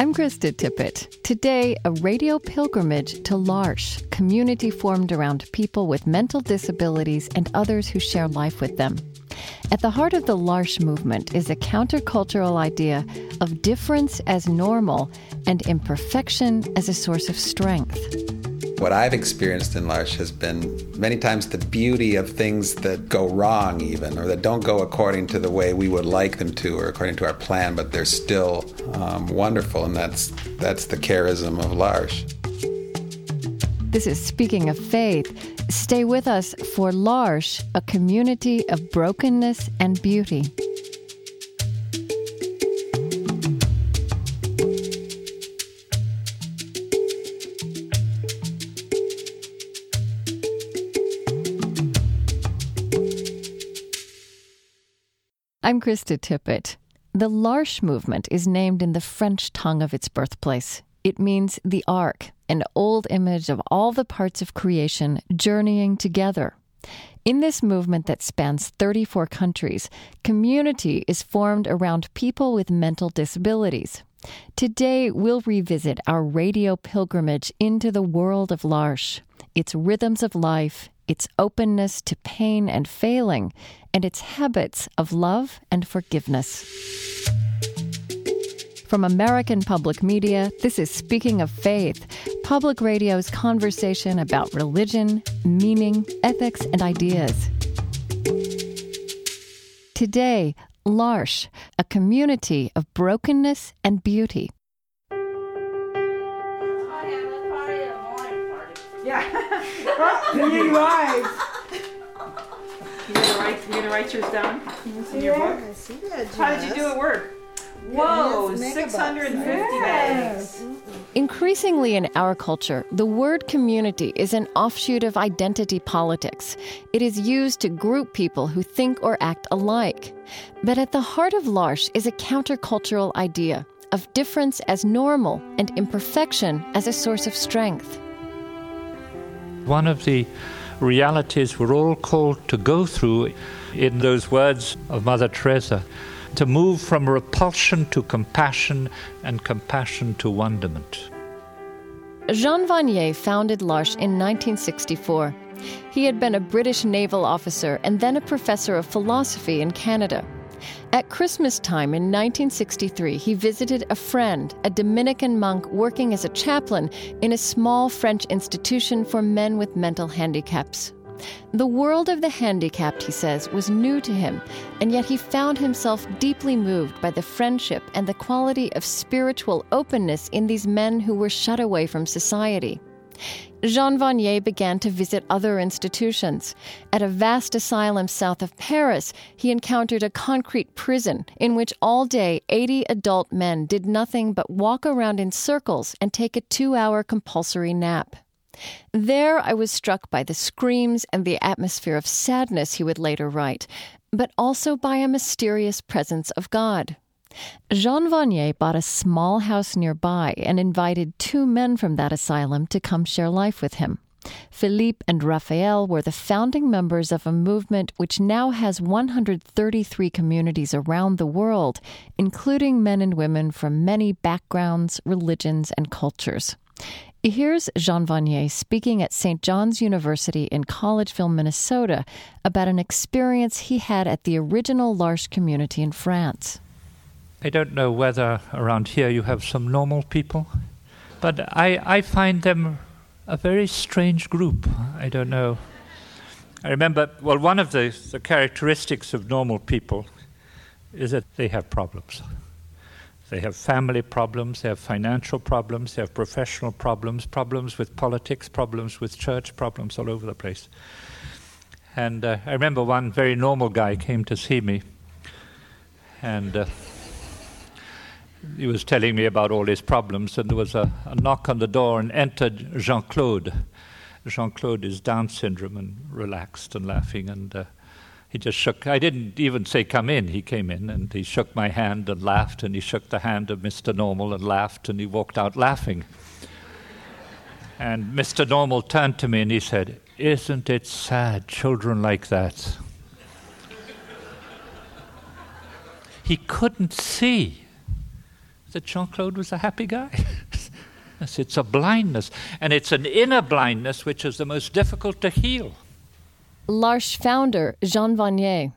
I'm Krista Tippett. Today, a radio pilgrimage to L'Arche, community formed around people with mental disabilities and others who share life with them. At the heart of the L'Arche movement is a countercultural idea of difference as normal and imperfection as a source of strength. What I've experienced in L'Arche has been many times the beauty of things that go wrong, even, or that don't go according to the way we would like them to, or according to our plan, but they're still um, wonderful, and that's that's the charism of L'Arche. This is Speaking of Faith. Stay with us for L'Arche, a community of brokenness and beauty. I'm Krista Tippett. The L'Arche movement is named in the French tongue of its birthplace. It means the ark, an old image of all the parts of creation journeying together. In this movement that spans 34 countries, community is formed around people with mental disabilities. Today, we'll revisit our radio pilgrimage into the world of L'Arche, its rhythms of life, its openness to pain and failing, and its habits of love and forgiveness. From American Public Media, this is Speaking of Faith, public radio's conversation about religion, meaning, ethics, and ideas. Today, L'Arche, a community of brokenness and beauty. Yeah. you guys. You gonna write? You gonna write yours down in your book? I see that, How did you do at work? Whoa, Yes, six megabucks. hundred and fifty bags. Increasingly in our culture, the word community is an offshoot of identity politics. It is used to group people who think or act alike. But at the heart of L'Arche is a countercultural idea of difference as normal and imperfection as a source of strength. One of the realities we're all called to go through, in those words of Mother Teresa, to move from repulsion to compassion and compassion to wonderment. Jean Vanier founded L'Arche in 1964. He had been a British naval officer and then a professor of philosophy in Canada. At Christmas time in 1963, he visited a friend, a Dominican monk working as a chaplain in a small French institution for men with mental handicaps. The world of the handicapped, he says, was new to him, and yet he found himself deeply moved by the friendship and the quality of spiritual openness in these men who were shut away from society. Jean Vanier began to visit other institutions. At a vast asylum south of Paris, he encountered a concrete prison in which all day 80 adult men did nothing but walk around in circles and take a two hour compulsory nap. There, I was struck by the screams and the atmosphere of sadness, he would later write, but also by a mysterious presence of God. Jean Vanier bought a small house nearby and invited two men from that asylum to come share life with him. Philippe and Raphael were the founding members of a movement which now has 133 communities around the world, including men and women from many backgrounds, religions, and cultures. Here's Jean Vanier speaking at St. John's University in Collegeville, Minnesota, about an experience he had at the original L'Arche community in France. I don't know whether around here you have some normal people, but I, I find them a very strange group. I don't know. I remember, well, one of the, the characteristics of normal people is that they have problems. They have family problems, they have financial problems, they have professional problems, problems with politics, problems with church, problems all over the place. And uh, I remember one very normal guy came to see me, and uh, he was telling me about all his problems, and there was a, a knock on the door, and entered Jean Claude. Jean Claude is Down syndrome and relaxed and laughing, and uh, he just shook. I didn't even say, Come in. He came in and he shook my hand and laughed, and he shook the hand of Mr. Normal and laughed, and he walked out laughing. And Mr. Normal turned to me and he said, Isn't it sad, children like that? he couldn't see that Jean Claude was a happy guy. it's a blindness, and it's an inner blindness which is the most difficult to heal. L'Arche founder Jean Vanier.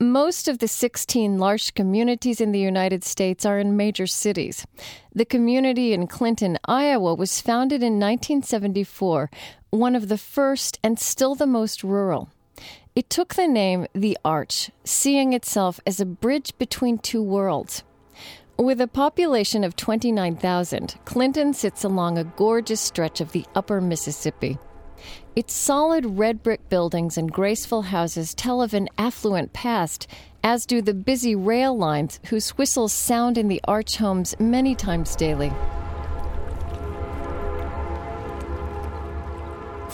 Most of the 16 L'Arche communities in the United States are in major cities. The community in Clinton, Iowa was founded in 1974, one of the first and still the most rural. It took the name The Arch, seeing itself as a bridge between two worlds. With a population of 29,000, Clinton sits along a gorgeous stretch of the upper Mississippi. Its solid red brick buildings and graceful houses tell of an affluent past, as do the busy rail lines whose whistles sound in the arch homes many times daily.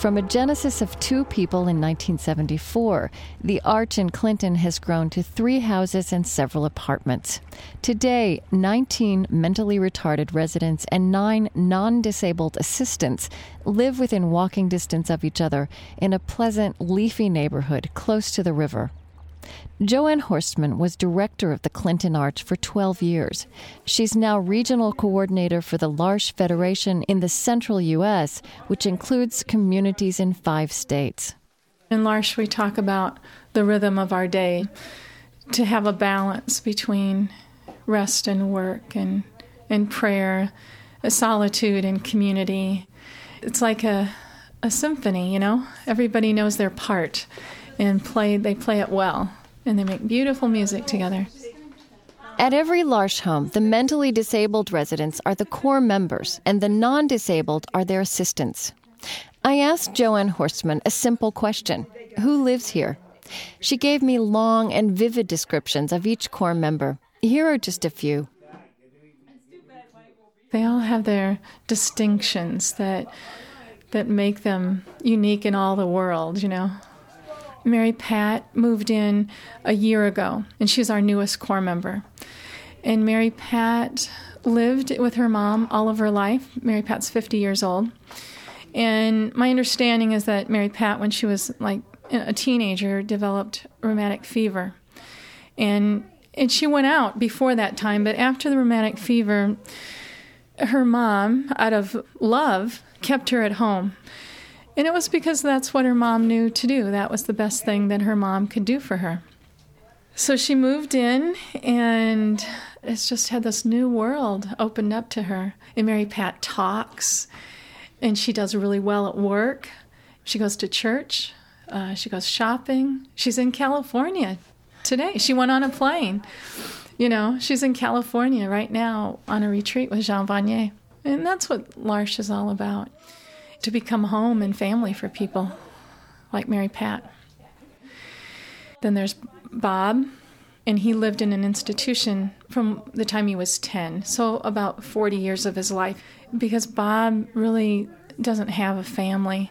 From a genesis of two people in 1974, the Arch in Clinton has grown to three houses and several apartments. Today, 19 mentally retarded residents and nine non disabled assistants live within walking distance of each other in a pleasant, leafy neighborhood close to the river. Jo Anne Horstmann was director of the Clinton Arch for 12 years. She's now regional coordinator for the L'Arche Federation in the central U.S., which includes communities in five states. In L'Arche, we talk about the rhythm of our day to have a balance between rest and work and, and prayer, solitude and community. It's like a, a symphony, you know? Everybody knows their part and play they play it well and they make beautiful music together. At every L'Arche home, the mentally disabled residents are the core members and the non disabled are their assistants. I asked Jo Anne Horstmann a simple question Who lives here? She gave me long and vivid descriptions of each core member. Here are just a few. They all have their distinctions that that make them unique in all the world, you know. Mary Pat moved in a year ago, and she's our newest core member. And Mary Pat lived with her mom all of her life. Mary Pat's 50 years old. And my understanding is that Mary Pat, when she was like a teenager, developed rheumatic fever. And and she went out before that time, but after the rheumatic fever, her mom, out of love, kept her at home. And it was because that's what her mom knew to do. That was the best thing that her mom could do for her. So she moved in and it's just had this new world opened up to her. And Mary Pat talks and she does really well at work. She goes to church, uh, she goes shopping. She's in California today. She went on a plane. You know, she's in California right now on a retreat with Jean Vanier. And that's what L'Arche is all about to become home and family for people like Mary Pat. Then there's Bob, and he lived in an institution from the time he was 10, so about 40 years of his life, because Bob really doesn't have a family.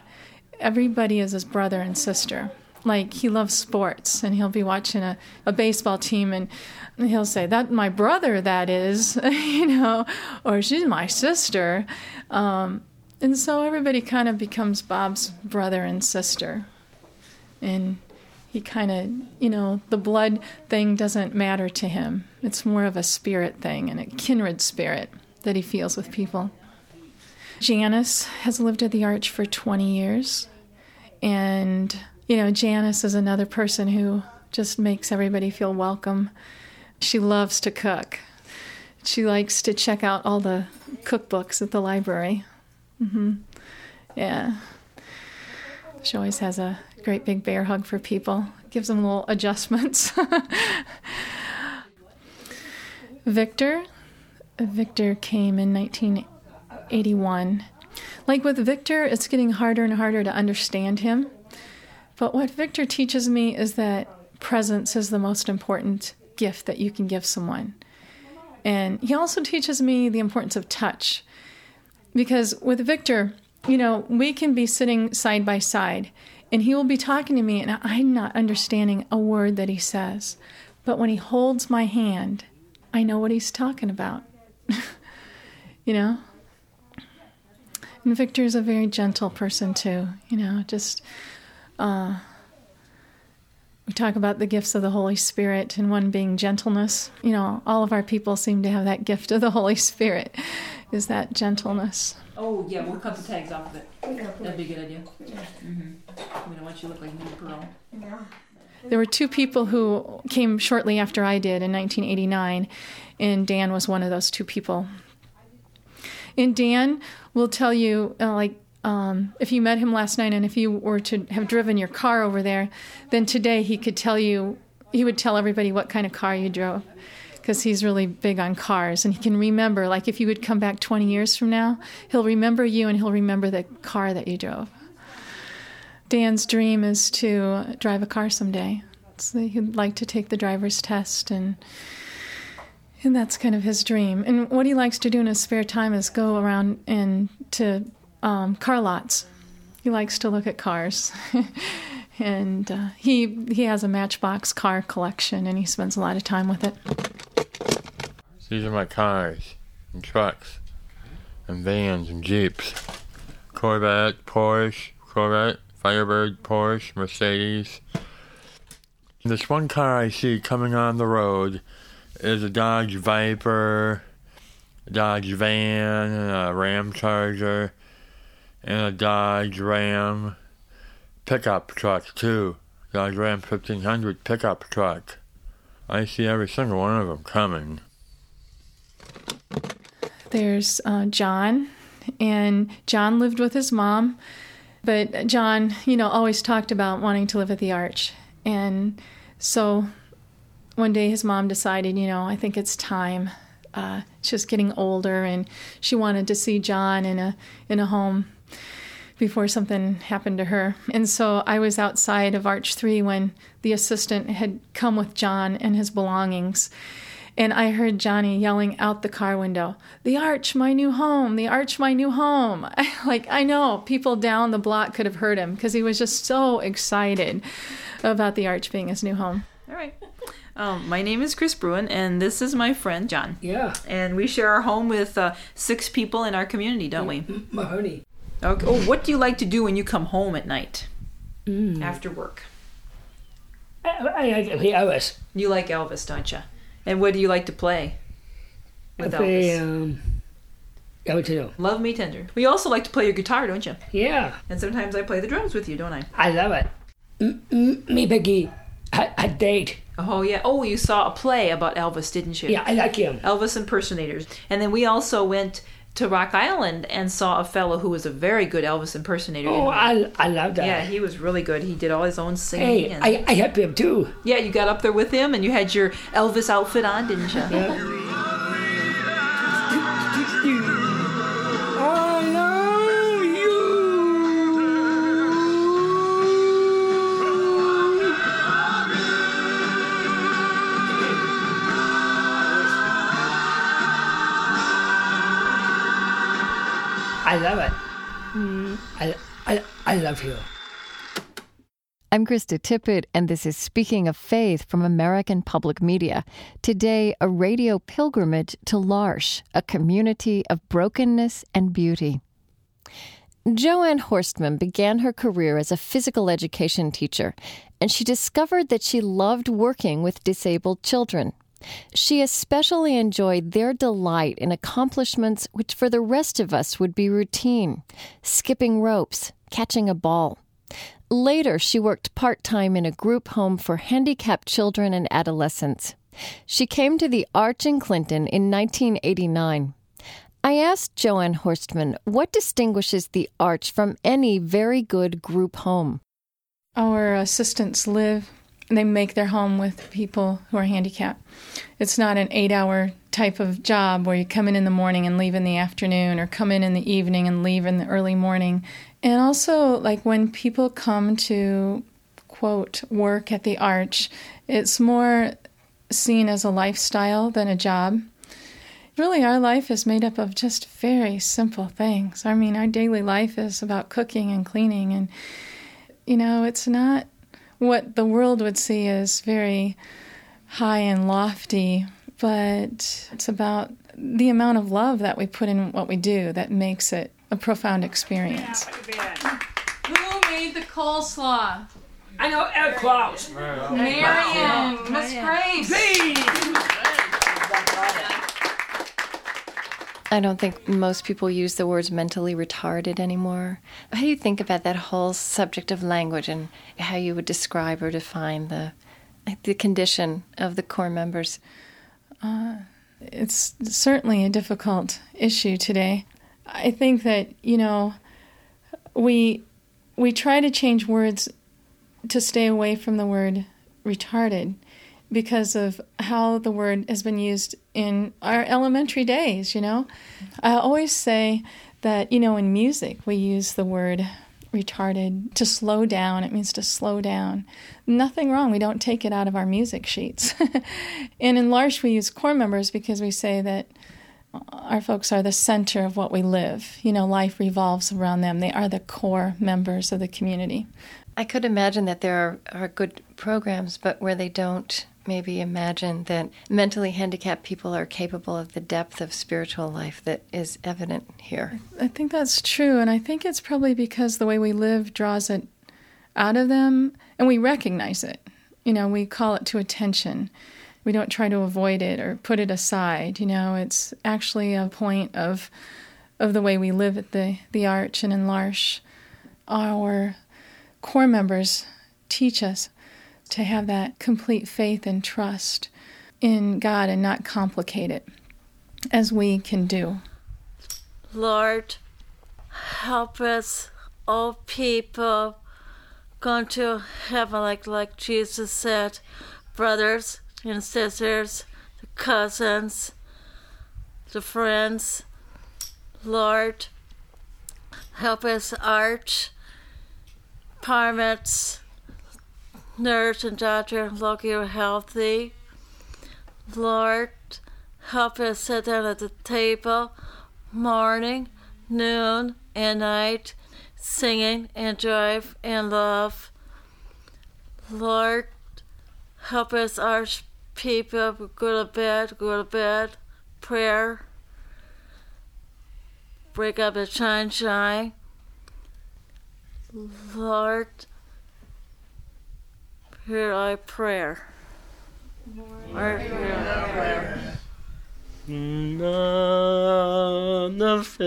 Everybody is his brother and sister. Like he loves sports, and he'll be watching a, a baseball team, and he'll say, "That my brother, that is," you know, or she's my sister. Um, and so everybody kind of becomes Bob's brother and sister. And he kind of, you know, the blood thing doesn't matter to him. It's more of a spirit thing and a kindred spirit that he feels with people. Janice has lived at the Arch for 20 years. And, you know, Janice is another person who just makes everybody feel welcome. She loves to cook. She likes to check out all the cookbooks at the library. Mm-hmm. Yeah. She always has a great big bear hug for people, gives them little adjustments. Victor, Victor came in 1981. Like with Victor, it's getting harder and harder to understand him. But what Victor teaches me is that presence is the most important gift that you can give someone. And he also teaches me the importance of touch because with Victor, you know, we can be sitting side by side and he will be talking to me and I'm not understanding a word that he says. But when he holds my hand, I know what he's talking about. you know? And Victor's a very gentle person too, you know, just uh, We talk about the gifts of the Holy Spirit, and one being gentleness. You know, all of our people seem to have that gift of the Holy Spirit, is that gentleness. Oh, yeah, we'll cut the tags off of it. That'd be a good idea. Mm-hmm. We don't want you to look like Minnie Pearl. There were two people who came shortly after I did in 1989, and Dan was one of those two people. And Dan will tell you, uh, like, um, if you met him last night and if you were to have driven your car over there, then today he could tell you, he would tell everybody what kind of car you drove because he's really big on cars and he can remember, like, if you would come back 20 years from now, he'll remember you and he'll remember the car that you drove. Dan's dream is to drive a car someday. So he'd like to take the driver's test and and that's kind of his dream. And what he likes to do in his spare time is go around and to um, car lots. He likes to look at cars, and uh, he he has a Matchbox car collection, and he spends a lot of time with it. These are my cars and trucks and vans and jeeps. Corvette, Porsche, Corvette, Firebird, Porsche, Mercedes. This one car I see coming on the road is a Dodge Viper, a Dodge Van, a Ramcharger, and a Dodge Ram pickup truck too. Dodge Ram 1500 pickup truck. I see every single one of them coming. There's uh, John, and John lived with his mom, but John, you know, always talked about wanting to live at the Arch, and so one day his mom decided, you know, I think it's time. Uh, she was getting older, and she wanted to see John in a in a home before something happened to her. And so I was outside of Arch 3 when the assistant had come with John and his belongings. And I heard Johnny yelling out the car window, The Arch, my new home, the Arch, my new home. like, I know people down the block could have heard him because he was just so excited about the Arch being his new home. All right. Um, my name is Chris Bruin, and this is my friend John. Yeah. And we share our home with uh, six people in our community, don't we? Mahoney. Okay. Oh, what do you like to do when you come home at night after work? I, I, I play Elvis. You like Elvis, don't you? And what do you like to play I with play, Elvis? um, Elvis too. Love Me Tender. We also like to play your guitar, don't you? Yeah, And sometimes I play the drums with you, don't I? I love it. M- me, Peggy, a, a date. Oh, yeah. Oh, you saw a play about Elvis, didn't you? Yeah, I like him. Elvis impersonators. And then we also went to Rock Island and saw a fellow who was a very good Elvis impersonator. Oh, I, I love that. yeah, he was really good. He did all his own singing. Hey, and, I, I help him too. yeah, you got up there with him and you had your Elvis outfit on, didn't you? I love it. Mm, I, I, I love you. I'm Krista Tippett, and this is Speaking of Faith from American Public Media. Today, a radio pilgrimage to L'Arche, a community of brokenness and beauty. Jo Anne Horstmann began her career as a physical education teacher, and she discovered that she loved working with disabled children. She especially enjoyed their delight in accomplishments which for the rest of us would be routine skipping ropes, catching a ball. Later, she worked part time in a group home for handicapped children and adolescents. She came to the Arch in Clinton in 1989. I asked Jo Anne Horstmann what distinguishes the Arch from any very good group home. Our assistants live, they make their home with people who are handicapped. It's not an eight hour type of job where you come in in the morning and leave in the afternoon, or come in in the evening and leave in the early morning. And also, like when people come to quote work at the Arch, it's more seen as a lifestyle than a job. Really, our life is made up of just very simple things. I mean, our daily life is about cooking and cleaning, and you know, it's not what the world would see as very high and lofty, but it's about the amount of love that we put in what we do that makes it a profound experience. Who made the coleslaw? I know Ed Klaus. Marion, Miss Grace. I don't think most people use the words mentally retarded anymore. How do you think about that whole subject of language and how you would describe or define the the condition of the core members? Uh, it's certainly a difficult issue today. I think that you know we we try to change words to stay away from the word retarded because of how the word has been used in our elementary days, you know. I always say that, you know, in music we use the word retarded to slow down. It means to slow down. Nothing wrong. We don't take it out of our music sheets. and in L'Arche we use core members because we say that our folks are the center of what we live. You know, life revolves around them. They are the core members of the community. I could imagine that there are, are good programs, but where they don't maybe imagine that mentally handicapped people are capable of the depth of spiritual life that is evident here. I think that's true, and I think it's probably because the way we live draws it out of them, and we recognize it. You know, we call it to attention. We don't try to avoid it or put it aside. You know, it's actually a point of of the way we live at the the Arch and in. Our core members teach us to have that complete faith and trust in God and not complicate it as we can do. Lord, help us, all people, going to heaven, like, like Jesus said, brothers and sisters, the cousins, the friends. Lord, help us arch, parents, nurse and doctor, look you're healthy. Lord, help us sit down at the table morning, noon, and night, singing and drive and love. Lord, help us, our people, go to bed, go to bed, prayer, break up the shine, shine. Lord, hear our prayer. Lord, hear our prayer. Nothing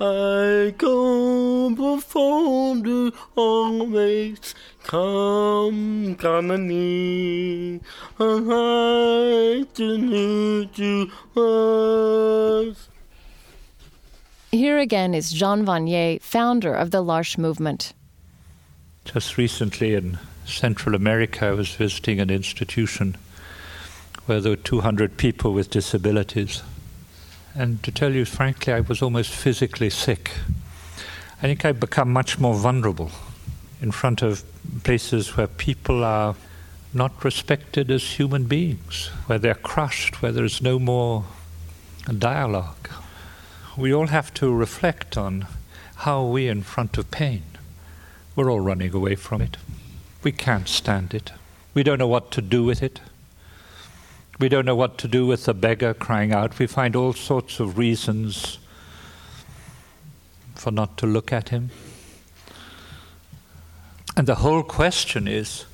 I go before you always come come to me and I to need you was. Here again is Jean Vanier, founder of the L'Arche movement. Just recently in Central America, I was visiting an institution where there were 200 people with disabilities. And to tell you frankly, I was almost physically sick. I think I've become much more vulnerable in front of places where people are not respected as human beings, where they're crushed, where there's no more dialogue. We all have to reflect on how we in front of pain. We're all running away from it. We can't stand it. We don't know what to do with it. We don't know what to do with the beggar crying out. We find all sorts of reasons for not to look at him. And the whole question is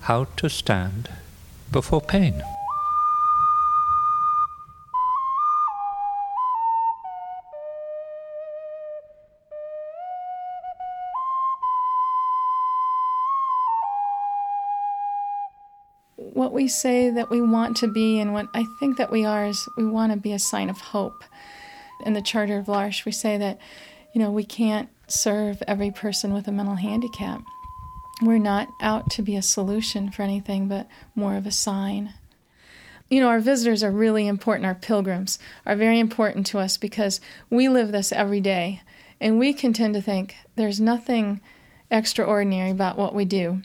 how to stand before pain. What we say that we want to be and what I think that we are is we want to be a sign of hope. In the Charter of L'Arche, we say that, you know, we can't serve every person with a mental handicap. We're not out to be a solution for anything, but more of a sign. You know, our visitors are really important. Our pilgrims are very important to us because we live this every day. And we can tend to think there's nothing extraordinary about what we do.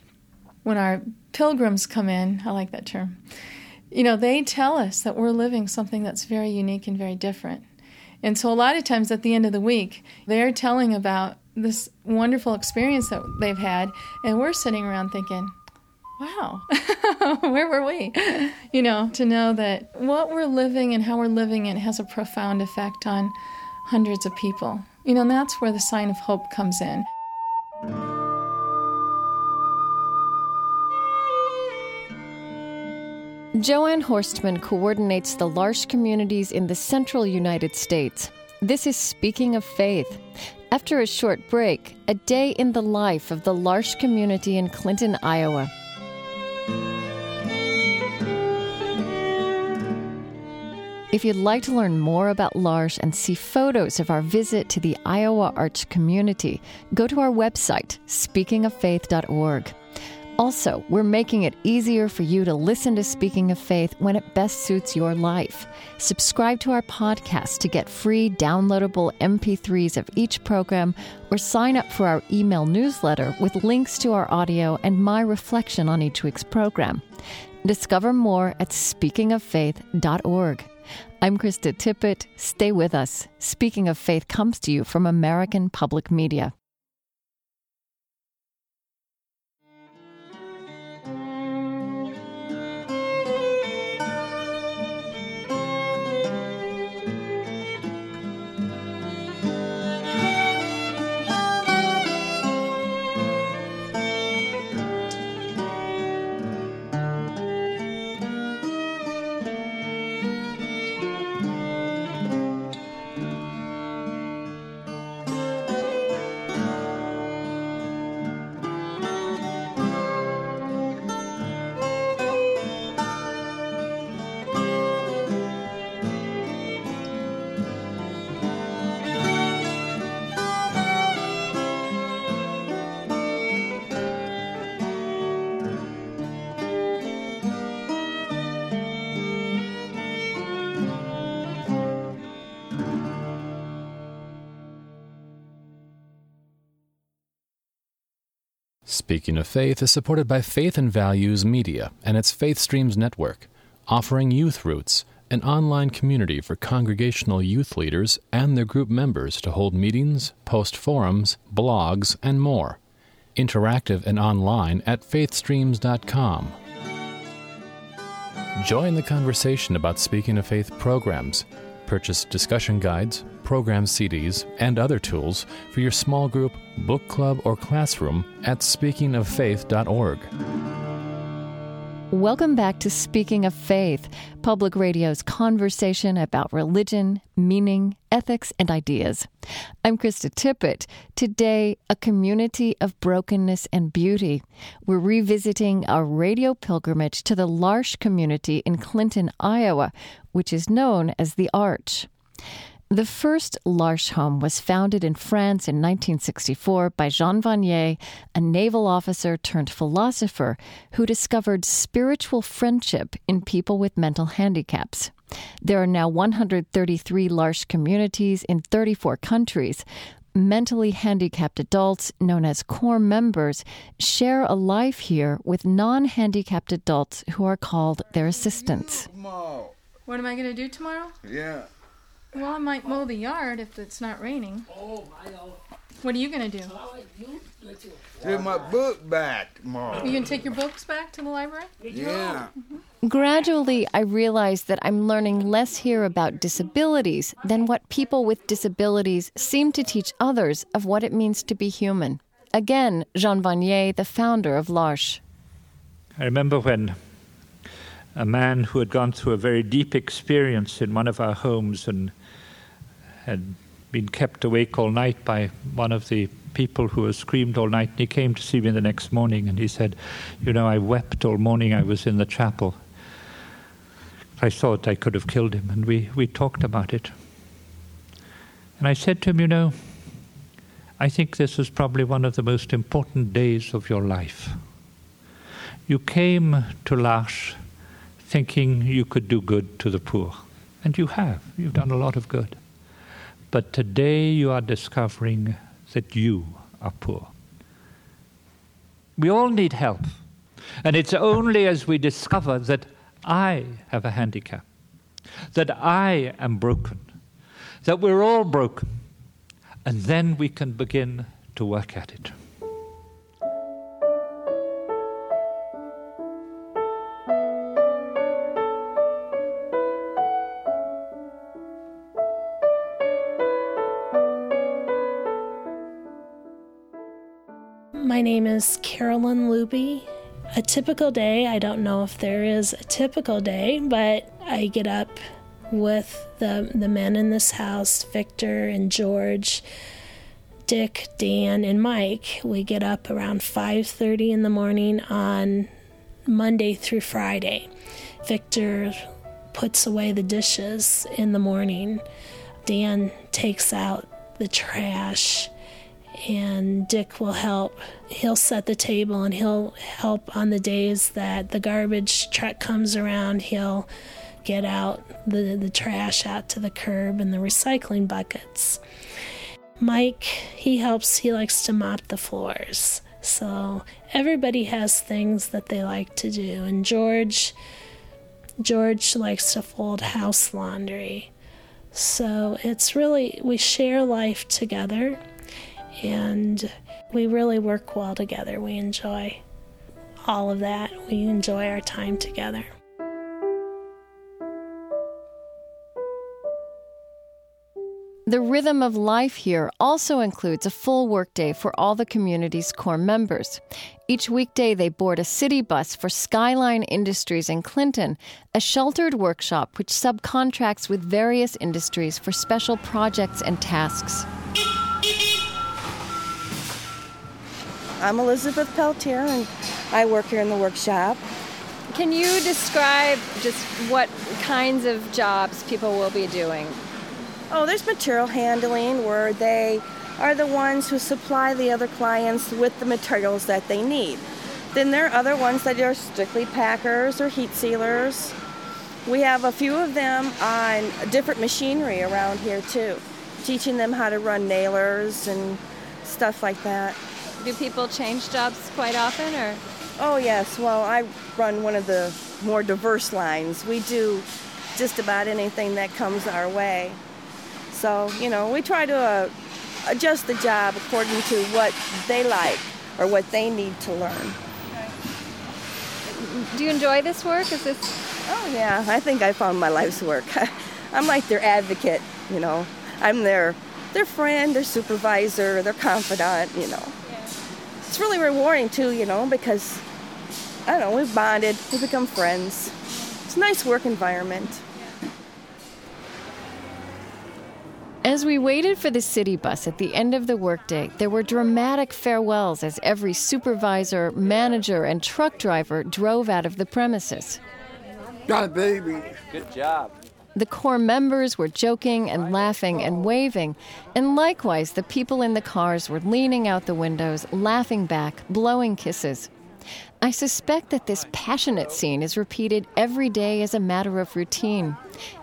When our pilgrims come in, I like that term, you know, they tell us that we're living something that's very unique and very different. And so a lot of times at the end of the week, they're telling about this wonderful experience that they've had, and we're sitting around thinking, wow, where were we? You know, to know that what we're living and how we're living it has a profound effect on hundreds of people. You know, and that's where the sign of hope comes in. Jo Anne Horstmann coordinates the L'Arche communities in the central United States. This is Speaking of Faith. After a short break, a day in the life of the L'Arche community in Clinton, Iowa. If you'd like to learn more about L'Arche and see photos of our visit to the Iowa Arch community, go to our website, speakingoffaith.org. Also, we're making it easier for you to listen to Speaking of Faith when it best suits your life. Subscribe to our podcast to get free downloadable MP3s of each program or sign up for our email newsletter with links to our audio and my reflection on each week's program. Discover more at speakingoffaith.org. I'm Krista Tippett. Stay with us. Speaking of Faith comes to you from American Public Media. Speaking of Faith is supported by Faith and Values Media and its Faith Streams Network, offering Youth Roots, an online community for congregational youth leaders and their group members to hold meetings, post forums, blogs, and more. Interactive and online at faithstreams.com. Join the conversation about Speaking of Faith programs. Purchase discussion guides, program CDs, and other tools for your small group, book club, or classroom at speakingoffaith.org. Welcome back to Speaking of Faith, Public Radio's conversation about religion, meaning, ethics, and ideas. I'm Krista Tippett. Today, a community of brokenness and beauty. We're revisiting our radio pilgrimage to the L'Arche community in Clinton, Iowa, which is known as the Arch. The first L'Arche home was founded in France in 1964 by Jean Vanier, a naval officer turned philosopher who discovered spiritual friendship in people with mental handicaps. There are now 133 L'Arche communities in 34 countries. Mentally handicapped adults, known as core members, share a life here with non handicapped adults who are called their assistants. What am I going to do tomorrow? Yeah. Well, I might mow the yard if it's not raining. What are you going to do? Take my book back Mom. You going to take your books back to the library? Yeah. Mm-hmm. Gradually, I realized that I'm learning less here about disabilities than what people with disabilities seem to teach others of what it means to be human. Again, Jean Vanier, the founder of L'Arche. I remember when a man who had gone through a very deep experience in one of our homes and had been kept awake all night by one of the people who had screamed all night. And he came to see me the next morning and he said, You know, I wept all morning. I was in the chapel. I thought I could have killed him. And we, we talked about it. And I said to him, You know, I think this is probably one of the most important days of your life. You came to L'Arche thinking you could do good to the poor. And you have. You've done a lot of good. But today you are discovering that you are poor. We all need help. And it's only as we discover that I have a handicap, that I am broken, that we're all broken, and then we can begin to work at it. My name is Carolyn Luby, A typical day, I don't know if there is a typical day, but I get up with the, the men in this house, Victor and George, Dick, Dan, and Mike. We get up around 5:30 in the morning on Monday through Friday. Victor puts away the dishes in the morning. Dan takes out the trash and Dick will help. He'll set the table and he'll help on the days that the garbage truck comes around. He'll get out the, the trash out to the curb and the recycling buckets. Mike, he helps, he likes to mop the floors. So everybody has things that they like to do. And George, George likes to fold house laundry. So it's really, we share life together and we really work well together. We enjoy all of that. We enjoy our time together. The rhythm of life here also includes a full workday for all the community's core members. Each weekday, they board a city bus for Skyline Industries in Clinton, a sheltered workshop which subcontracts with various industries for special projects and tasks. I'm Elizabeth Peltier, and I work here in the workshop. Can you describe just what kinds of jobs people will be doing? Oh, there's material handling where they are the ones who supply the other clients with the materials that they need. Then there are other ones that are strictly packers or heat sealers. We have a few of them on different machinery around here too, teaching them how to run nailers and stuff like that. Do people change jobs quite often or? Oh yes, well I run one of the more diverse lines. We do just about anything that comes our way. So, you know, we try to uh, adjust the job according to what they like or what they need to learn. Do you enjoy this work? Is this? Oh yeah, I think I found my life's work. I'm like their advocate, you know. I'm their their friend, their supervisor, their confidant, you know. Yeah. It's really rewarding too, you know, because I don't know, we've bonded, we've become friends. It's a nice work environment. As we waited for the city bus at the end of the workday, there were dramatic farewells as every supervisor, manager, and truck driver drove out of the premises. Got a baby. Good job. The core members were joking and laughing and waving, and likewise, the people in the cars were leaning out the windows, laughing back, blowing kisses. I suspect that this passionate scene is repeated every day as a matter of routine.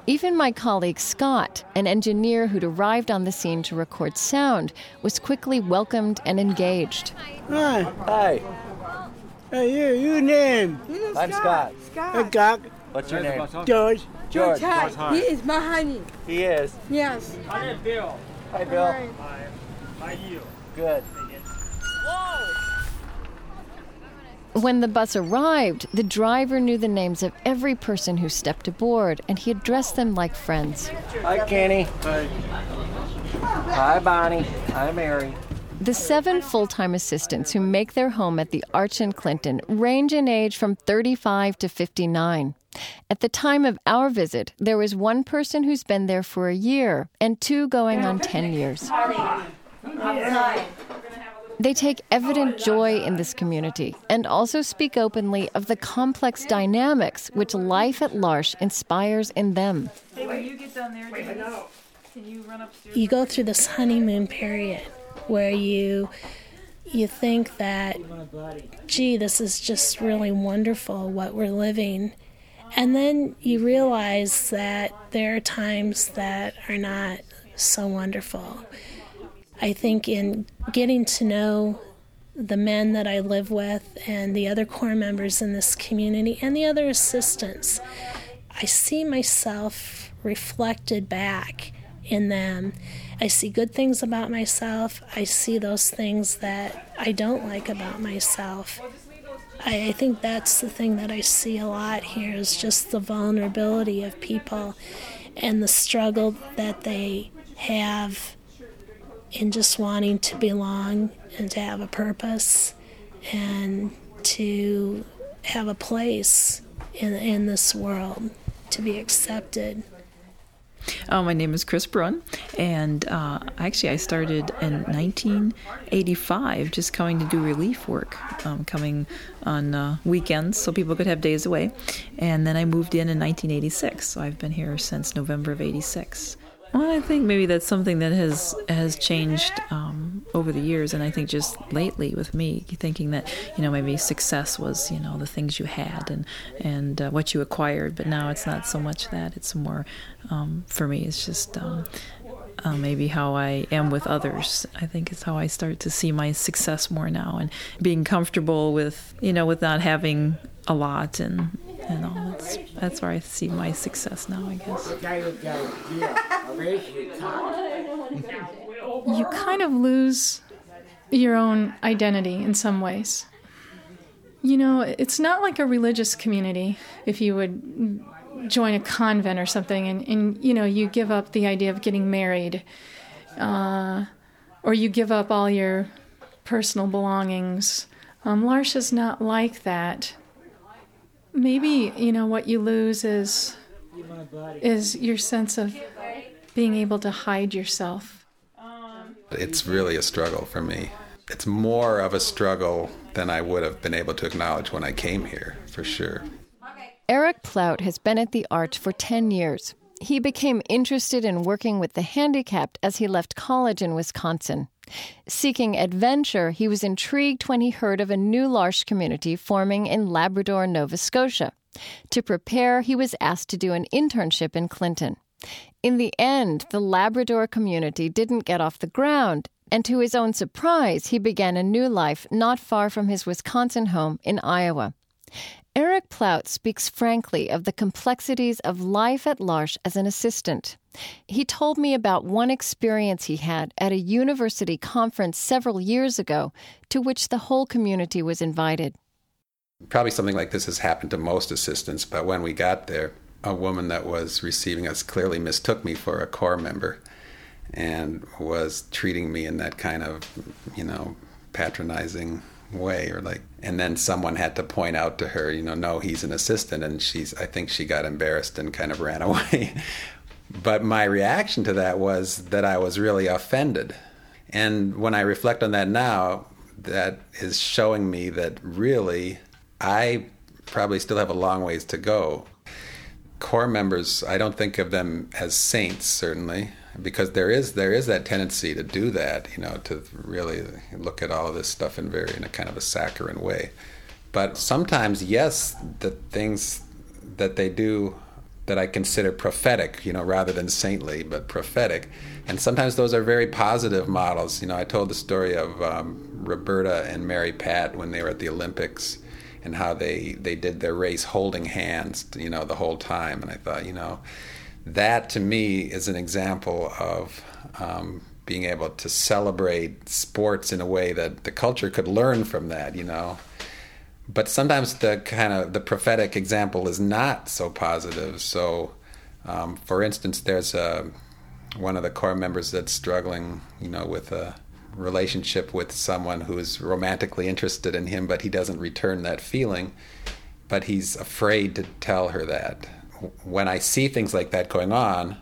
Even my colleague Scott, an engineer who'd arrived on the scene to record sound, was quickly welcomed and engaged. Hi. Hi. Hey, you, you name? I'm Scott. Hey, Doc. What's your name? George. George. Hi. He is my honey. He is. Yes. Hi, Bill. Hi, Bill. Hi. How are you? Good. When the bus arrived, the driver knew the names of every person who stepped aboard, and he addressed them like friends. Hi, Kenny. Hi. Hi, Bonnie. Hi, Mary. The seven full time assistants who make their home at the Arch in Clinton range in age from 35 to 59. At the time of our visit, there was one person who's been there for a year and two going on 10 years. They take evident joy in this community and also speak openly of the complex dynamics which life at L'Arche inspires in them. You get down there, can you run upstairs? You go through this honeymoon period where you you think that gee, this is just really wonderful what we're living. And then you realize that there are times that are not so wonderful. I think in getting to know the men that I live with and the other core members in this community and the other assistants, I see myself reflected back in them. I see good things about myself. I see those things that I don't like about myself. I, I think that's the thing that I see a lot here is just the vulnerability of people and the struggle that they have in just wanting to belong and to have a purpose and to have a place in in this world, to be accepted. Uh, my name is Chris Brun, and uh, actually, I started in 1985 just coming to do relief work, um, coming on uh, weekends so people could have days away. And then I moved in in 1986, so I've been here since November of 86. Well, I think maybe that's something that has has changed um, over the years, and I think just lately with me thinking that you know maybe success was you know the things you had and and uh, what you acquired, but now it's not so much that; it's more um, for me. It's just um, uh, maybe how I am with others. I think is how I start to see my success more now, and being comfortable with you know with not having a lot and and all. That's that's where I see my success now, I guess. You kind of lose your own identity in some ways. You know, it's not like a religious community. If you would join a convent or something, and, and you know, you give up the idea of getting married, uh, or you give up all your personal belongings. Um, L'Arche is not like that maybe you know what you lose is is your sense of being able to hide yourself. It's really a struggle for me. It's more of a struggle than I would have been able to acknowledge when I came here, for sure. Eric Plaut has been at the Arch for 10 years. He became interested in working with the handicapped as he left college in Wisconsin. Seeking adventure, he was intrigued when he heard of a new L'Arche community forming in Labrador, Nova Scotia. To prepare, he was asked to do an internship in Clinton. In the end, the Labrador community didn't get off the ground, and to his own surprise, he began a new life not far from his Wisconsin home in Iowa. Eric Plaut speaks frankly of the complexities of life at L'Arche as an assistant. He told me about one experience he had at a university conference several years ago to which the whole community was invited. Probably something like this has happened to most assistants, but when we got there, a woman that was receiving us clearly mistook me for a core member and was treating me in that kind of, you know, patronizing way or like and then someone had to point out to her you know no he's an assistant and she's i think she got embarrassed and kind of ran away. But my reaction to that was that i was really offended. And when i reflect on that now that is showing me that really i probably still have a long ways to go. Core members i don't think of them as saints certainly because there is there is that tendency to do that, you know, to really look at all this stuff in very in a kind of a saccharine way. But sometimes, yes, the things that they do that I consider prophetic, you know, rather than saintly, but prophetic. And sometimes those are very positive models. You know, I told the story of um, Roberta and Mary Pat when they were at the Olympics and how they, they did their race holding hands, you know, the whole time. And I thought, you know, that to me is an example of um, being able to celebrate sports in a way that the culture could learn from that, you know. But sometimes the kind of the prophetic example is not so positive. So, um, for instance, there's a one of the core members that's struggling, you know, with a relationship with someone who is romantically interested in him, but he doesn't return that feeling. But he's afraid to tell her that when I see things like that going on,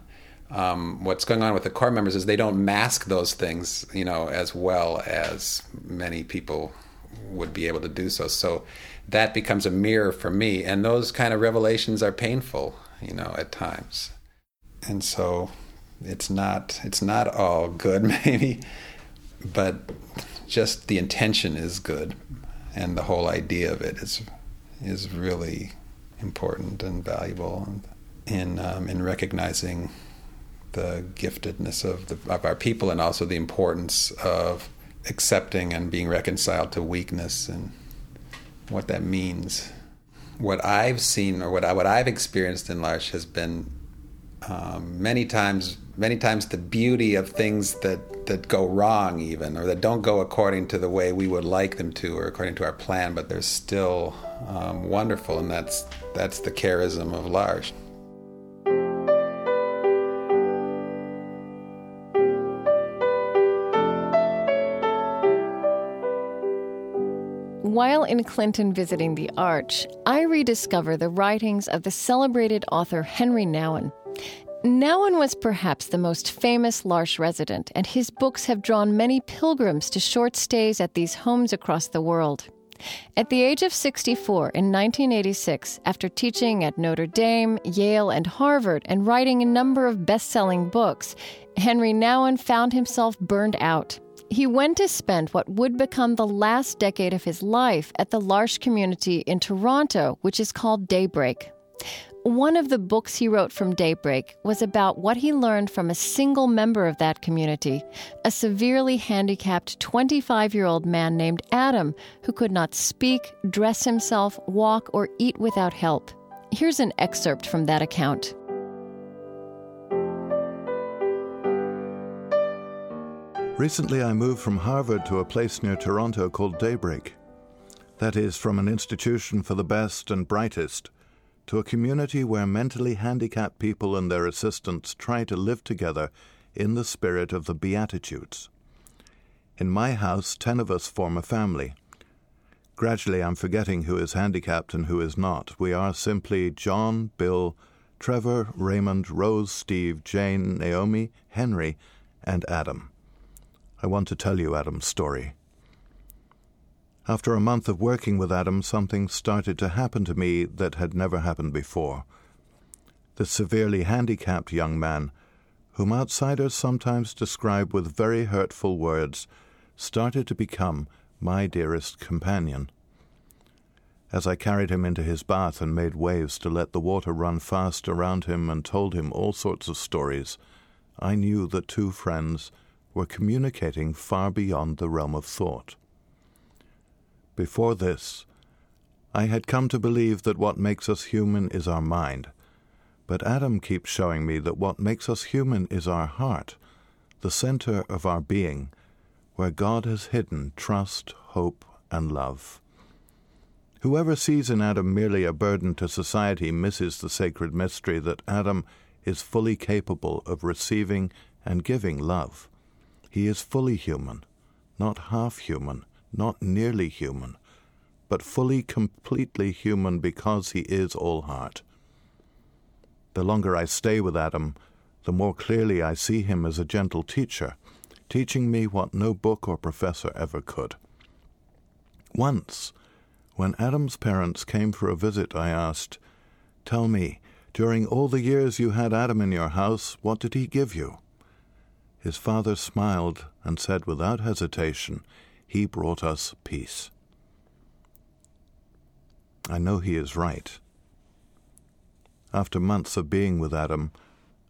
um, what's going on with the core members is they don't mask those things, you know, as well as many people would be able to do so. So that becomes a mirror for me, and those kind of revelations are painful, you know, at times. And so it's not it's not all good, maybe, but just the intention is good, and the whole idea of it is is really important and valuable in um, in recognizing the giftedness of the, of our people and also the importance of accepting and being reconciled to weakness and what that means. What I've seen or what I, what I've experienced in L'Arche has been um, many times many times the beauty of things that that go wrong even or that don't go according to the way we would like them to or according to our plan but they're still um, wonderful and that's that's the charism of. While While in Clinton visiting the Arch, I rediscover the writings of the celebrated author Henri Nouwen. Nouwen was perhaps the most famous L'Arche resident, and his books have drawn many pilgrims to short stays at these homes across the world. At the age of 64 in 1986, after teaching at Notre Dame, Yale, and Harvard, and writing a number of best selling books, Henri Nouwen found himself burned out. He went to spend what would become the last decade of his life at the L'Arche community in Toronto, which is called Daybreak. One of the books he wrote from Daybreak was about what he learned from a single member of that community, a severely handicapped 25 year old man named Adam who could not speak, dress himself, walk, or eat without help. Here's an excerpt from that account. Recently, I moved from Harvard to a place near Toronto called Daybreak. That is, from an institution for the best and brightest to a community where mentally handicapped people and their assistants try to live together in the spirit of the Beatitudes. In my house, ten of us form a family. Gradually, I'm forgetting who is handicapped and who is not. We are simply John, Bill, Trevor, Raymond, Rose, Steve, Jane, Naomi, Henry, and Adam. I want to tell you Adam's story. After a month of working with Adam, something started to happen to me that had never happened before. The severely handicapped young man, whom outsiders sometimes describe with very hurtful words, started to become my dearest companion. As I carried him into his bath and made waves to let the water run fast around him and told him all sorts of stories, I knew that two friends were communicating far beyond the realm of thought. Before this, I had come to believe that what makes us human is our mind. But Adam keeps showing me that what makes us human is our heart, the center of our being, where God has hidden trust, hope, and love. Whoever sees in Adam merely a burden to society misses the sacred mystery that Adam is fully capable of receiving and giving love. He is fully human, not half human, not nearly human, but fully, completely human because he is all heart. The longer I stay with Adam, the more clearly I see him as a gentle teacher, teaching me what no book or professor ever could. Once, when Adam's parents came for a visit, I asked, Tell me, during all the years you had Adam in your house, what did he give you? His father smiled and said without hesitation, he brought us peace. I know he is right. After months of being with Adam,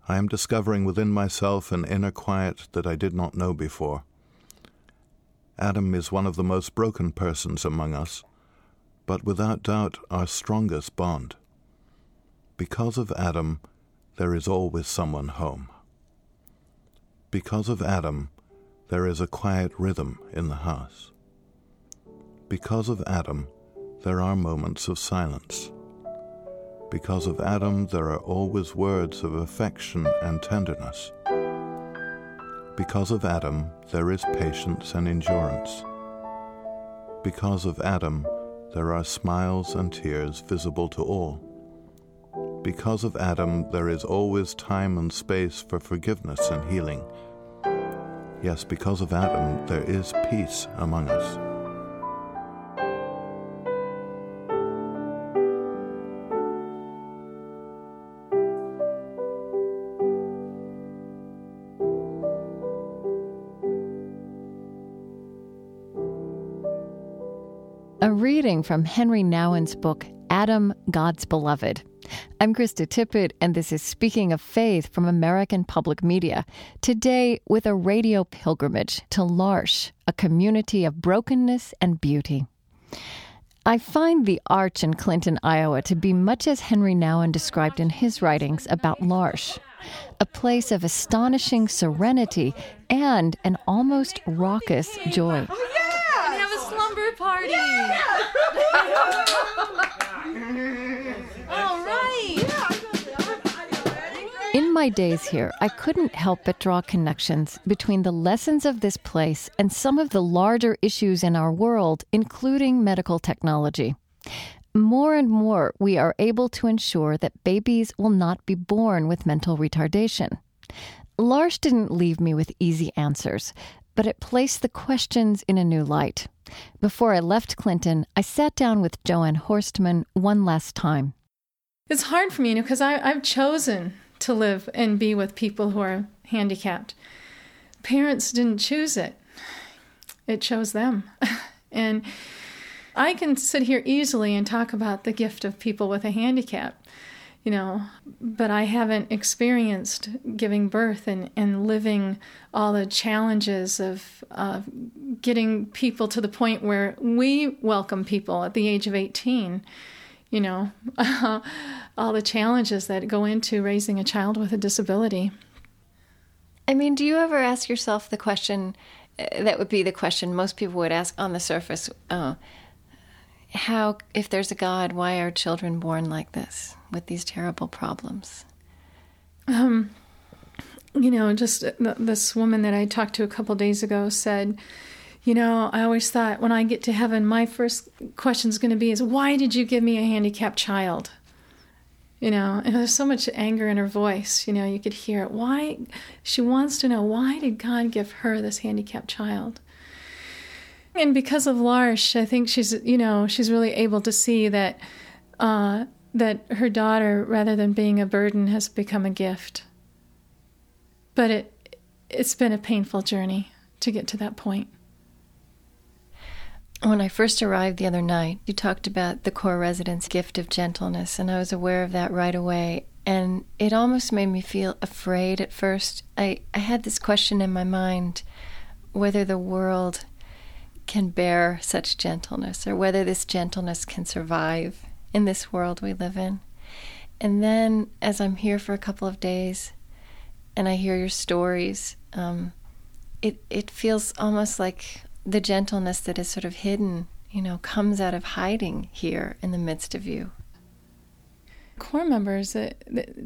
I am discovering within myself an inner quiet that I did not know before. Adam is one of the most broken persons among us, but without doubt our strongest bond. Because of Adam, there is always someone home. Because of Adam, there is a quiet rhythm in the house. Because of Adam, there are moments of silence. Because of Adam, there are always words of affection and tenderness. Because of Adam, there is patience and endurance. Because of Adam, there are smiles and tears visible to all. Because of Adam, there is always time and space for forgiveness and healing Yes, because of Adam, there is peace among us. A reading from Henri Nouwen's book, Adam, God's Beloved. I'm Krista Tippett, and this is Speaking of Faith from American Public Media. Today, with a radio pilgrimage to L'Arche, a community of brokenness and beauty. I find the Arch in Clinton, Iowa, to be much as Henri Nouwen described in his writings about L'Arche a place of astonishing serenity and an almost raucous joy. Oh, yeah! And have a slumber party! Yeah! In my days here, I couldn't help but draw connections between the lessons of this place and some of the larger issues in our world, including medical technology. More and more, we are able to ensure that babies will not be born with mental retardation. L'Arche didn't leave me with easy answers, but it placed the questions in a new light. Before I left Clinton, I sat down with Jo Anne Horstmann one last time. It's hard for me, you know, because I've chosen to live and be with people who are handicapped. Parents didn't choose it, it chose them. and I can sit here easily and talk about the gift of people with a handicap, you know, but I haven't experienced giving birth and, and living all the challenges of uh, getting people to the point where we welcome people at the age of 18 you know, all the challenges that go into raising a child with a disability. I mean, do you ever ask yourself the question? Uh, that would be the question most people would ask on the surface. Oh, how, if there's a God, why are children born like this with these terrible problems? Um, you know, just this woman that I talked to a couple days ago said, you know, I always thought when I get to heaven, my first question is going to be is why did you give me a handicapped child? You know, and there's so much anger in her voice. You know, you could hear it. Why? She wants to know why did God give her this handicapped child? And because of L'Arche, I think she's, you know, she's really able to see that uh, that her daughter, rather than being a burden, has become a gift. But it it's been a painful journey to get to that point. When I first arrived the other night, you talked about the core resident's gift of gentleness, and I was aware of that right away. And it almost made me feel afraid at first. I, I had this question in my mind whether the world can bear such gentleness or whether this gentleness can survive in this world we live in. And then, as I'm here for a couple of days and I hear your stories, um, it, it feels almost like the gentleness that is sort of hidden, you know, comes out of hiding here in the midst of you. Core members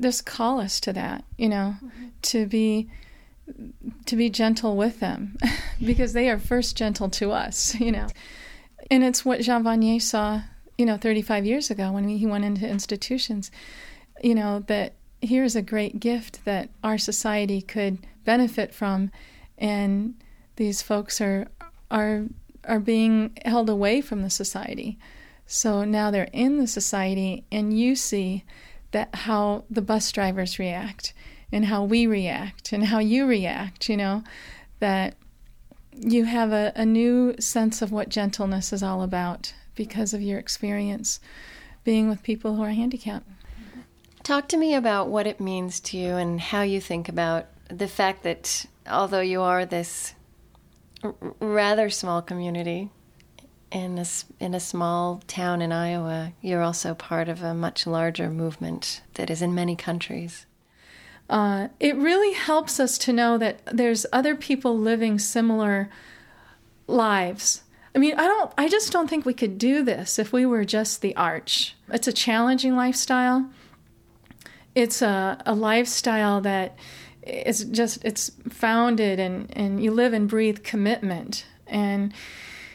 just call us to that, you know, mm-hmm. to be to be gentle with them because they are first gentle to us, you know. And it's what Jean Vanier saw, you know, 35 years ago when he went into institutions, you know, that here's a great gift that our society could benefit from and these folks are are are being held away from the society. So now they're in the society, and you see that how the bus drivers react, and how we react, and how you react. You know that you have a, a new sense of what gentleness is all about because of your experience being with people who are handicapped. Talk to me about what it means to you and how you think about the fact that although you are this rather small community in a, in a small town in Iowa, you're also part of a much larger movement that is in many countries. Uh, it really helps us to know that there's other people living similar lives. I mean, I don't. I just don't think we could do this if we were just the arch. It's a challenging lifestyle. It's a, a lifestyle that it's just it's founded and and you live and breathe commitment and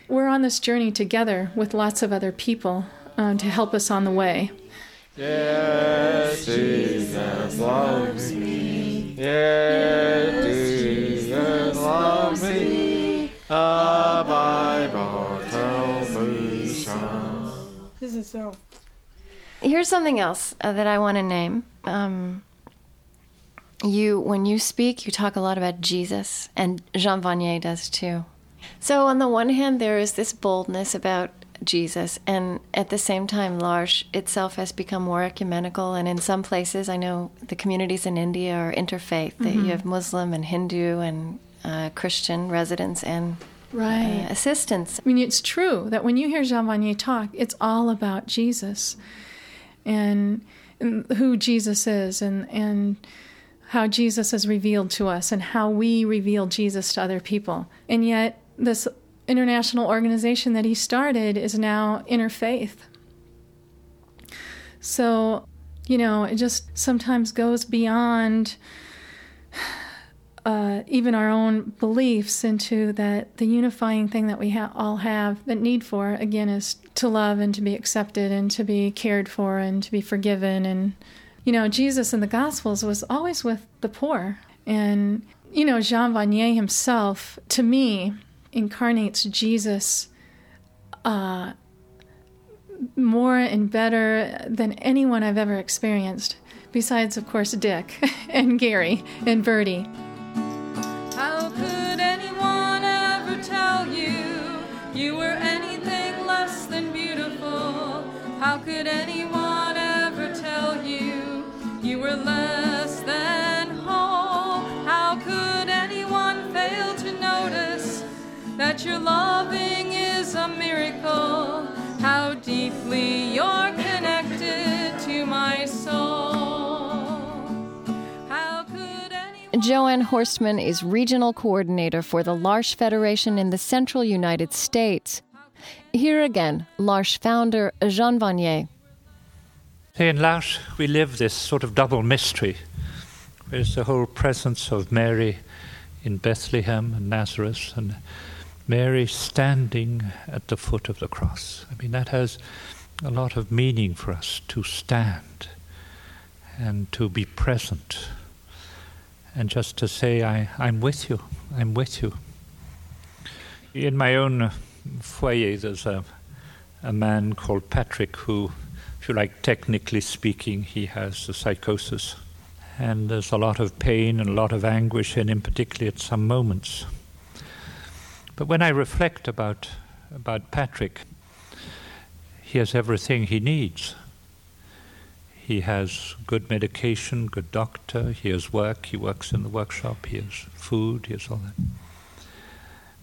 we're on this journey together with lots of other people um, to help us on the way. Yes, Jesus loves me. Yes, Jesus loves me. A Bible tells me so. This is so. Here's something else uh, that I want to name. Um, you when you speak you talk a lot about jesus and jean vanier does too so on the one hand there is this boldness about jesus and at the same time l'arche itself has become more ecumenical and in some places i know the communities in india are interfaith mm-hmm. you have muslim and hindu and uh, christian residents and right. Uh, assistants i mean it's true that when you hear jean vanier talk it's all about jesus and, and who jesus is and and how Jesus is revealed to us and how we reveal Jesus to other people. And yet, this international organization that he started is now interfaith. So You know, it just sometimes goes beyond uh, even our own beliefs into that the unifying thing that we ha- all have that need for again is to love and to be accepted and to be cared for and to be forgiven and you know jesus in the gospels was always with the poor and you know jean vanier himself to me incarnates jesus uh, more and better than anyone i've ever experienced besides of course dick and gary and bertie How could anyone ever tell you you were anything less than beautiful? How could anyone deeply you're connected to my soul. How could Jo Anne Horstmann is regional coordinator for the L'Arche Federation in the central United States. Here again, L'Arche founder Jean Vanier. In L'Arche, we live this sort of double mystery. There's the whole presence of Mary in Bethlehem and Nazareth, and Mary standing at the foot of the cross. I mean, that has a lot of meaning for us to stand and to be present and just to say, I, I'm with you, I'm with you. In my own foyer, there's a, a man called Patrick who, if you like, technically speaking, he has a psychosis. And there's a lot of pain and a lot of anguish in him, particularly at some moments. But when I reflect about, about Patrick, he has everything he needs. He has good medication, good doctor, he has work, he works in the workshop, he has food, he has all that.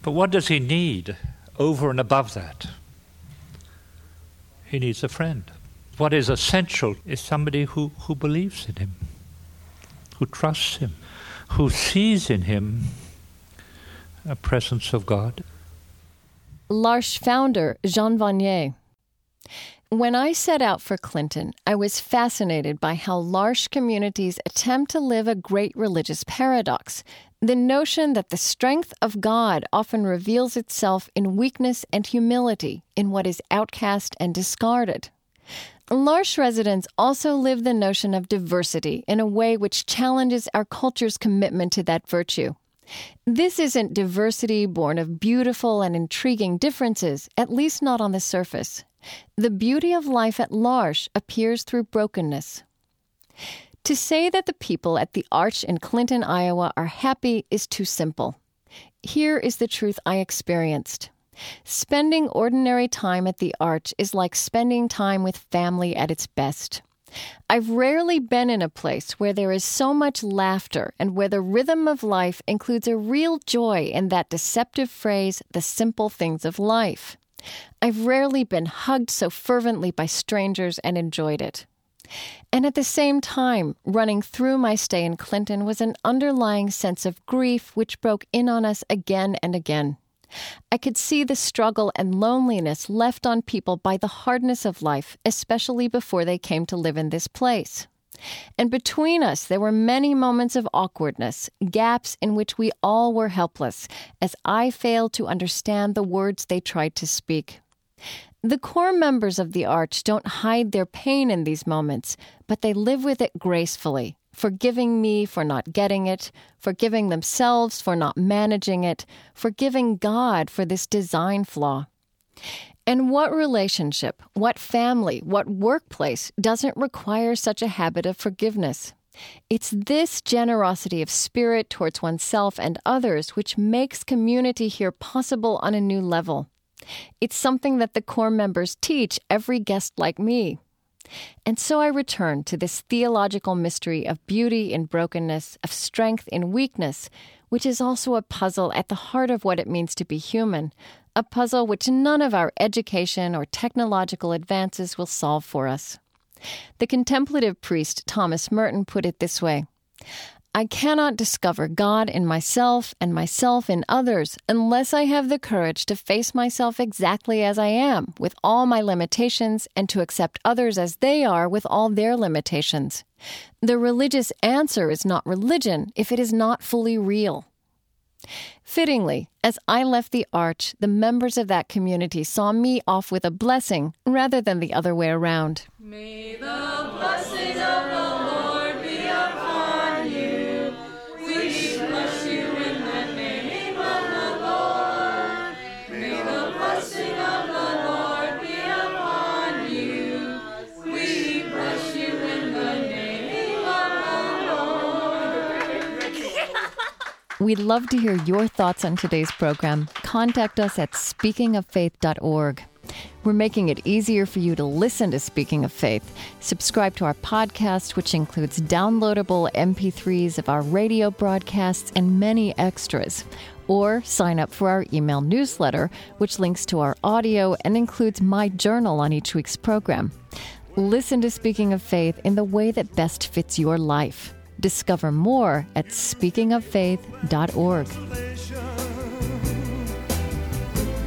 But what does he need over and above that? He needs a friend. What is essential is somebody who, who believes in him, who trusts him, who sees in him a presence of God. L'Arche founder Jean Vanier. When I set out for Clinton, I was fascinated by how L'Arche communities attempt to live a great religious paradox the notion that the strength of God often reveals itself in weakness and humility, in what is outcast and discarded. L'Arche residents also live the notion of diversity in a way which challenges our culture's commitment to that virtue. This isn't diversity born of beautiful and intriguing differences, at least not on the surface. The beauty of life at L'Arche appears through brokenness. To say that the people at the Arch in Clinton, Iowa are happy is too simple. Here is the truth I experienced. Spending ordinary time at the Arch is like spending time with family at its best. I've rarely been in a place where there is so much laughter and where the rhythm of life includes a real joy in that deceptive phrase, the simple things of life. I've rarely been hugged so fervently by strangers and enjoyed it. And at the same time, running through my stay in Clinton was an underlying sense of grief which broke in on us again and again. I could see the struggle and loneliness left on people by the hardness of life, especially before they came to live in this place. And between us, there were many moments of awkwardness, gaps in which we all were helpless, as I failed to understand the words they tried to speak. The core members of the Arch don't hide their pain in these moments, but they live with it gracefully, forgiving me for not getting it, forgiving themselves for not managing it, forgiving God for this design flaw. And what relationship, what family, what workplace doesn't require such a habit of forgiveness? It's this generosity of spirit towards oneself and others which makes community here possible on a new level. It's something that the core members teach every guest like me. And so I return to this theological mystery of beauty in brokenness, of strength in weakness, which is also a puzzle at the heart of what it means to be human, a puzzle which none of our education or technological advances will solve for us. The contemplative priest Thomas Merton put it this way I cannot discover God in myself and myself in others unless I have the courage to face myself exactly as I am, with all my limitations, and to accept others as they are with all their limitations. The religious answer is not religion if it is not fully real. Fittingly, as I left the arch, the members of that community saw me off with a blessing rather than the other way around. We'd love to hear your thoughts on today's program. Contact us at speakingoffaith.org. We're making it easier for you to listen to Speaking of Faith. Subscribe to our podcast, which includes downloadable MP3s of our radio broadcasts and many extras. Or sign up for our email newsletter, which links to our audio and includes my journal on each week's program. Listen to Speaking of Faith in the way that best fits your life. Discover more at speakingoffaith.org.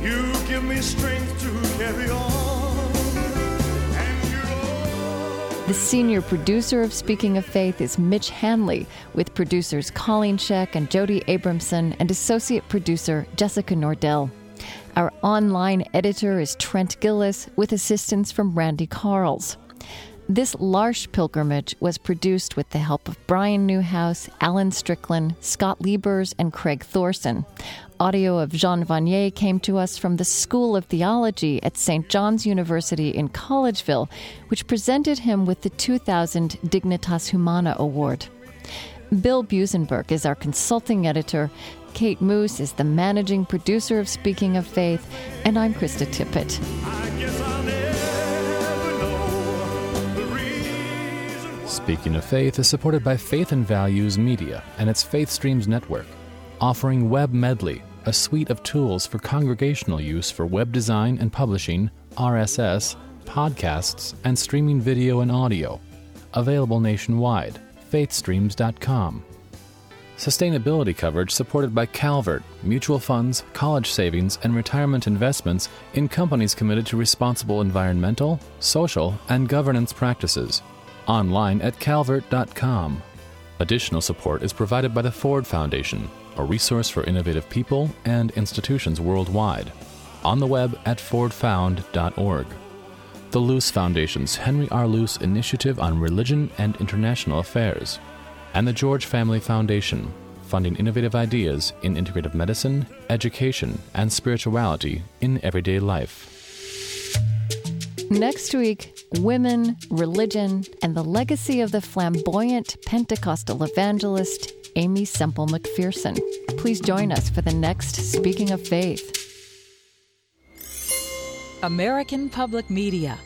You give me strength to carry on. The senior producer of Speaking of Faith is Mitch Hanley, with producers Colleen Scheck and Jody Abramson, and associate producer Jessica Nordell. Our online editor is Trent Gillis, with assistance from Randy Carls. This L'Arche pilgrimage was produced with the help of Brian Newhouse, Alan Strickland, Scott Liebers, and Craig Thorson. Audio of Jean Vanier came to us from the School of Theology at St. John's University in Collegeville, which presented him with the 2000 Dignitas Humana Award. Bill Buzenberg is our consulting editor. Kate Moos is the managing producer of Speaking of Faith, and I'm Krista Tippett. Speaking of Faith is supported by Faith and Values Media and its Faith Streams Network, offering Web Medley, a suite of tools for congregational use for web design and publishing, RSS, podcasts, and streaming video and audio. Available nationwide. faithstreams.com. Sustainability coverage supported by Calvert, mutual funds, college savings, and retirement investments in companies committed to responsible environmental, social, and governance practices. Online at calvert.com. Additional support is provided by the Ford Foundation, a resource for innovative people and institutions worldwide. On the web at fordfound.org. The Luce Foundation's Henry R. Luce Initiative on Religion and International Affairs. And the George Family Foundation, funding innovative ideas in integrative medicine, education, and spirituality in everyday life. Next week, women, religion, and the legacy of the flamboyant Pentecostal evangelist Aimee Semple McPherson. Please join us for the next Speaking of Faith. American Public Media